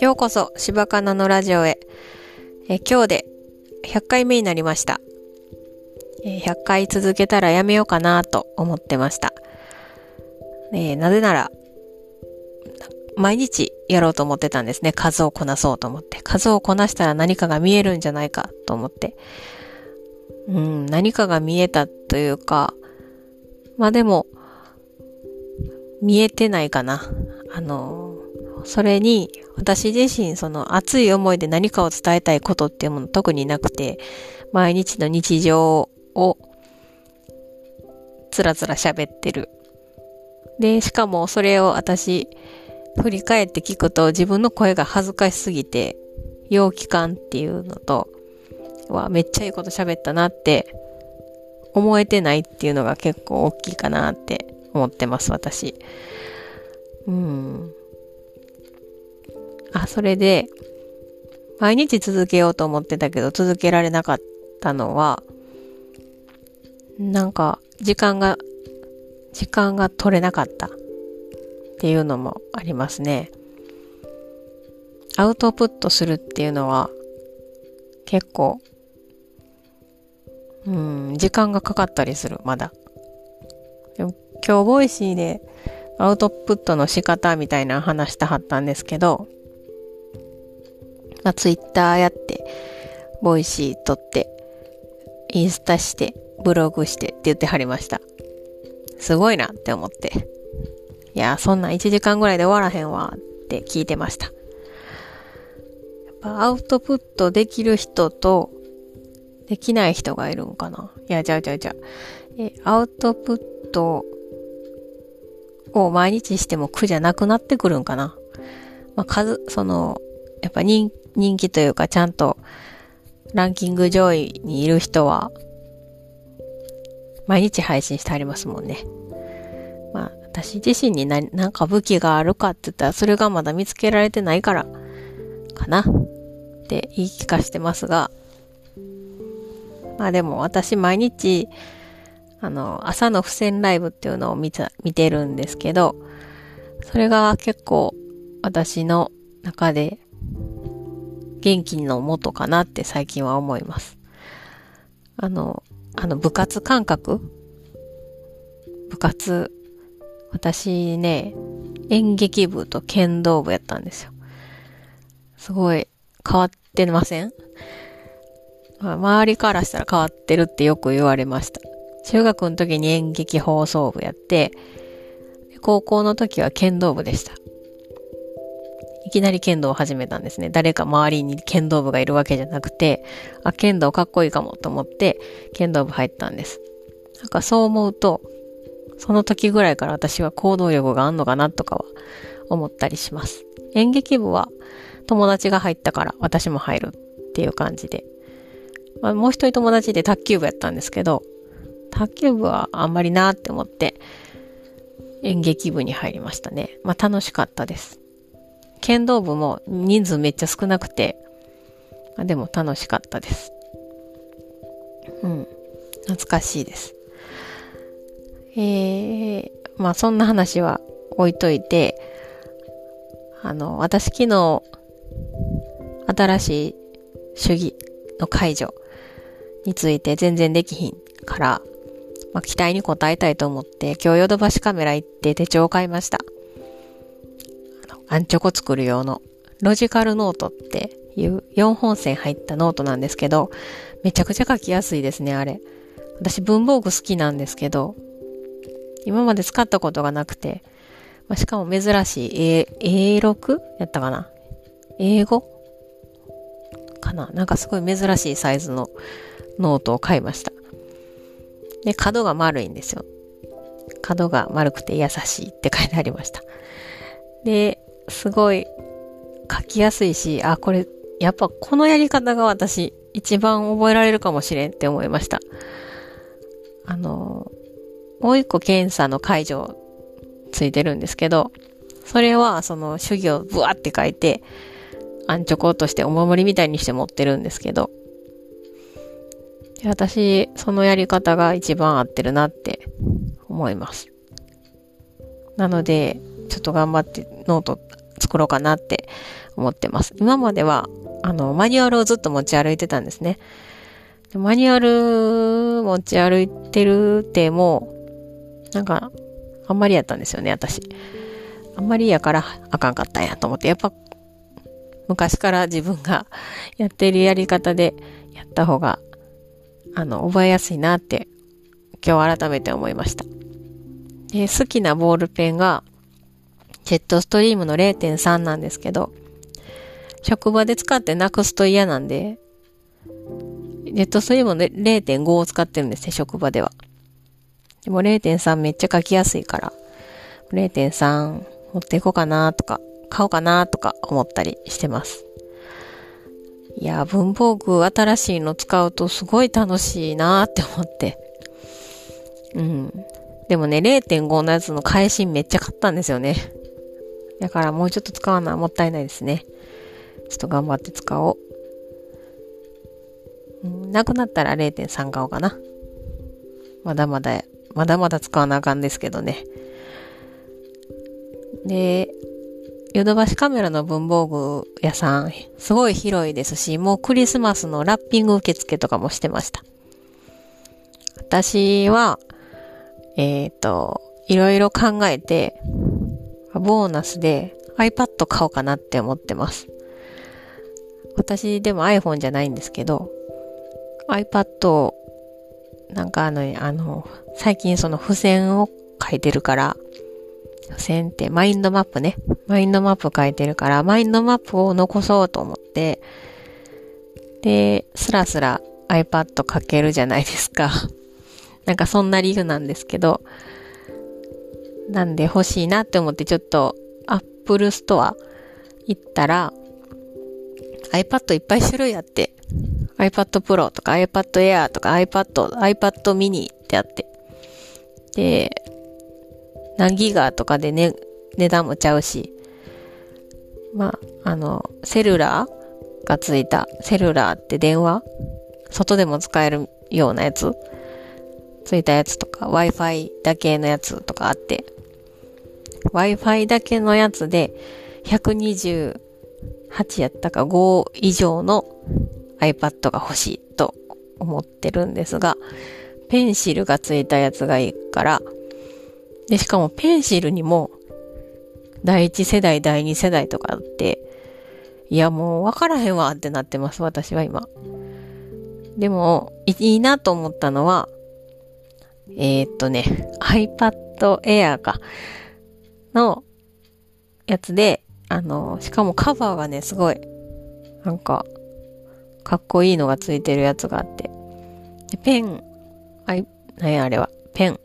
ようこそ、柴かなのラジオへ。え今日で100回目になりました。え100回続けたらやめようかなと思ってました。えなぜなら、毎日やろうと思ってたんですね。数をこなそうと思って。数をこなしたら何かが見えるんじゃないかと思って。うん、何かが見えたというか、まあでも、見えてないかな。あの、それに、私自身、その熱い思いで何かを伝えたいことっていうもの特になくて、毎日の日常を、つらつら喋ってる。で、しかもそれを私、振り返って聞くと自分の声が恥ずかしすぎて、陽気感っていうのと、はめっちゃいいこと喋ったなって思えてないっていうのが結構大きいかなって思ってます、私。うん。あ、それで、毎日続けようと思ってたけど続けられなかったのは、なんか時間が、時間が取れなかったっていうのもありますね。アウトプットするっていうのは結構、うん、時間がかかったりする、まだ。今日 Voicy でアウトプットの仕方みたいな話したはったんですけど、まあ、ツイッターやって、 Voicy 録って、インスタして、ブログしてって言ってはりました。すごいなって思って。いや、そんな1時間ぐらいで終わらへんわって聞いてました。アウトプットできる人と、できない人がいるんかないや、じゃあじゃあじゃあ。え、アウトプットを毎日しても苦じゃなくなってくるんかな。まあ、数、その、やっぱ人人気というかちゃんとランキング上位にいる人は毎日配信してありますもんね。まあ私自身に何なんか武器があるかって言ったらそれがまだ見つけられてないからかな。って言い聞かしてますが。まあでも私毎日あの朝の付箋ライブっていうのを見た見てるんですけどそれが結構私の中で元気のもとかなって最近は思います。あの、あの部活感覚？部活、私ね、演劇部と剣道部やったんですよ。すごい変わってません？周りからしたら変わってるってよく言われました。中学の時に演劇放送部やって、高校の時は剣道部でした。いきなり剣道を始めたんですね。誰か周りに剣道部がいるわけじゃなくて、あ、剣道かっこいいかもと思って、剣道部入ったんです。なんかそう思うと、その時ぐらいから私は行動力があんのかなとかは思ったりします。演劇部は友達が入ったから私も入るっていう感じで。まあ、もう一人友達で卓球部やったんですけど、卓球部はあんまりなって思って演劇部に入りましたね。まあ楽しかったです。剣道部も人数めっちゃ少なくて、あでも楽しかったです。うん。懐かしいです。えー、まあそんな話は置いといて、あの、私昨日、新しい主義の解除について全然できひんから、まあ、期待に応えたいと思って、今日ヨドバシカメラ行って手帳を買いました。あのアンチョコ作る用のロジカルノートっていう4本線入ったノートなんですけど、めちゃくちゃ書きやすいですね、あれ。私文房具好きなんですけど、今まで使ったことがなくて、まあ、しかも珍しい A、A6? やったかな？英語かな？なんかすごい珍しいサイズのノートを買いました。で、角が丸いんですよ。角が丸くて優しいって書いてありました。で、すごい書きやすいし、あ、これ、やっぱこのやり方が私一番覚えられるかもしれんって思いました。あの、もう一個検査の解除ついてるんですけど、それはその主義をブワって書いて、アンチョコとしてお守りみたいにして持ってるんですけど、私、そのやり方が一番合ってるなって思います。なので、ちょっと頑張ってノート作ろうかなって思ってます。今までは、あの、マニュアルをずっと持ち歩いてたんですね。マニュアル持ち歩いてるってもう、なんか、あんまりやったんですよね、私。あんまりやからあかんかったんやと思って、やっぱ、昔から自分がやってるやり方でやった方が、あの、覚えやすいなって、今日改めて思いました。で、好きなボールペンが、ジェットストリームの0.3なんですけど、職場で使ってなくすと嫌なんで、ジェットストリームの0.5を使ってるんですね、職場では。でも0.3めっちゃ書きやすいから、0.3持っていこうかなとか、買おうかなとか思ったりしてます。いや、文房具新しいの使うとすごい楽しいなって思って。うん。でもね、0.5のやつの返しめっちゃ買ったんですよね。だからもうちょっと使わなもったいないですね。ちょっと頑張って使おう。うん、なくなったら0.3買おうかな。まだまだ、まだまだ使わなあかんですけどね。で、ヨドバシカメラの文房具屋さん、すごい広いですし、もうクリスマスのラッピング受付とかもしてました。私は、えっ、ー、と、いろいろ考えて、ボーナスで iPad 買おうかなって思ってます。私でも iPhone じゃないんですけど、iPad を、なんかあの、あの、最近その付箋を書いてるから、付箋ってマインドマップね。マインドマップ書いてるから、マインドマップを残そうと思って、で、スラスラ iPad 書けるじゃないですか。なんかそんな理由なんですけど、なんで欲しいなって思ってちょっと Apple Store 行ったら iPad いっぱい種類あって iPad Pro とか iPad Air とか iPad、iPad mini ってあって。で、何ギガとかでね、値段もちゃうし。まあ、あの、セルラーがついた、セルラーって電話？外でも使えるようなやつ？ついたやつとか、Wi-Fi だけのやつとかあって、Wi-Fi だけのやつで、128やったか5以上の iPad が欲しいと思ってるんですが、ペンシルがついたやつがいいから、で、しかもペンシルにも、第一世代、第二世代とかあって、いやもう分からへんわってなってます、私は今。でも、いいなと思ったのは、えー、っとね、iPad Air か、のやつで、あの、しかもカバーがね、すごい、なんか、かっこいいのがついてるやつがあって。でペン、あい、なんやあれは、ペン。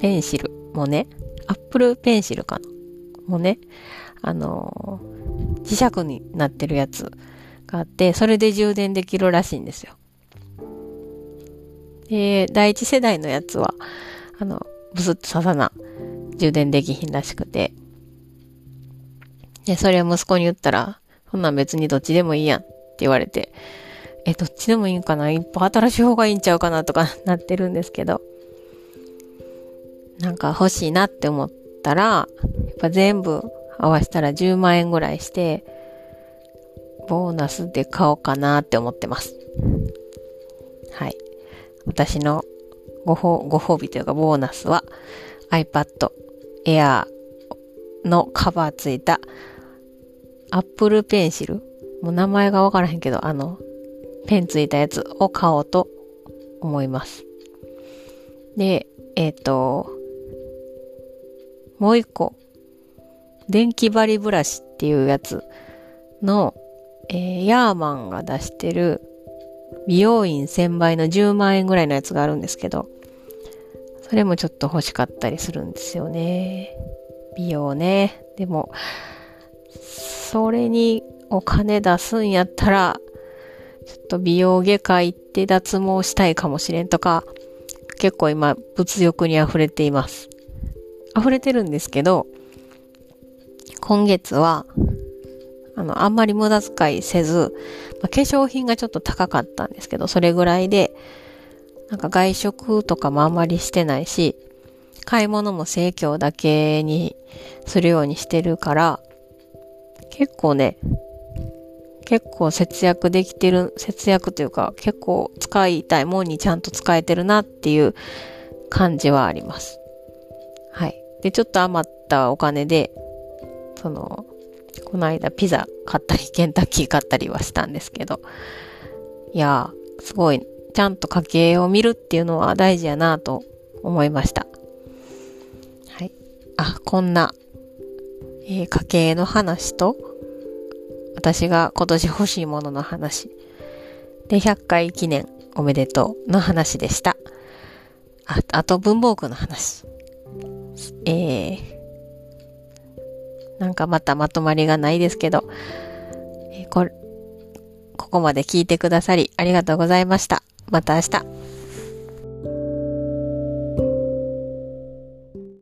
ペンシルもね、アップルペンシルかな？もね、あのー、磁石になってるやつがあって、それで充電できるらしいんですよ。で、第一世代のやつは、あの、ブスッと刺さな、充電できひんらしくて。で、それを息子に言ったら、そんなん別にどっちでもいいやんって言われて、え、どっちでもいいんかな？一歩新しい方がいいんちゃうかな？とかなってるんですけど、なんか欲しいなって思ったら、やっぱ全部合わせたら10万円ぐらいして、ボーナスで買おうかなって思ってます。はい。私のご褒ご褒美というかボーナスは iPad Air のカバーついた Apple Pencil もう名前がわからへんけど、あの、ペンついたやつを買おうと思います。で、えっ、ー、と、もう一個、電気針ブラシっていうやつの、えー、ヤーマンが出してる美容院1000倍の10万円ぐらいのやつがあるんですけど、それもちょっと欲しかったりするんですよね。美容ね。でも、それにお金出すんやったら、ちょっと美容外科行って脱毛したいかもしれんとか、結構今物欲に溢れています。溢れてるんですけど、今月はあの、あんまり無駄遣いせず、まあ、化粧品がちょっと高かったんですけど、それぐらいで、なんか外食とかもあんまりしてないし、買い物も生協だけにするようにしてるから、結構ね、結構節約できてる、節約というか結構使いたいもんにちゃんと使えてるなっていう感じはあります。で、ちょっと余ったお金で、その、この間ピザ買ったり、ケンタッキー買ったりはしたんですけど、いやー、すごい、ちゃんと家計を見るっていうのは大事やなと思いました。はい。あ、こんな、えー、家計の話と、私が今年欲しいものの話。で、100回記念おめでとうの話でした。あ、あと文房具の話。えー、なんかまたまとまりがないですけど、えー、こ、ここまで聞いてくださりありがとうございました。また明日。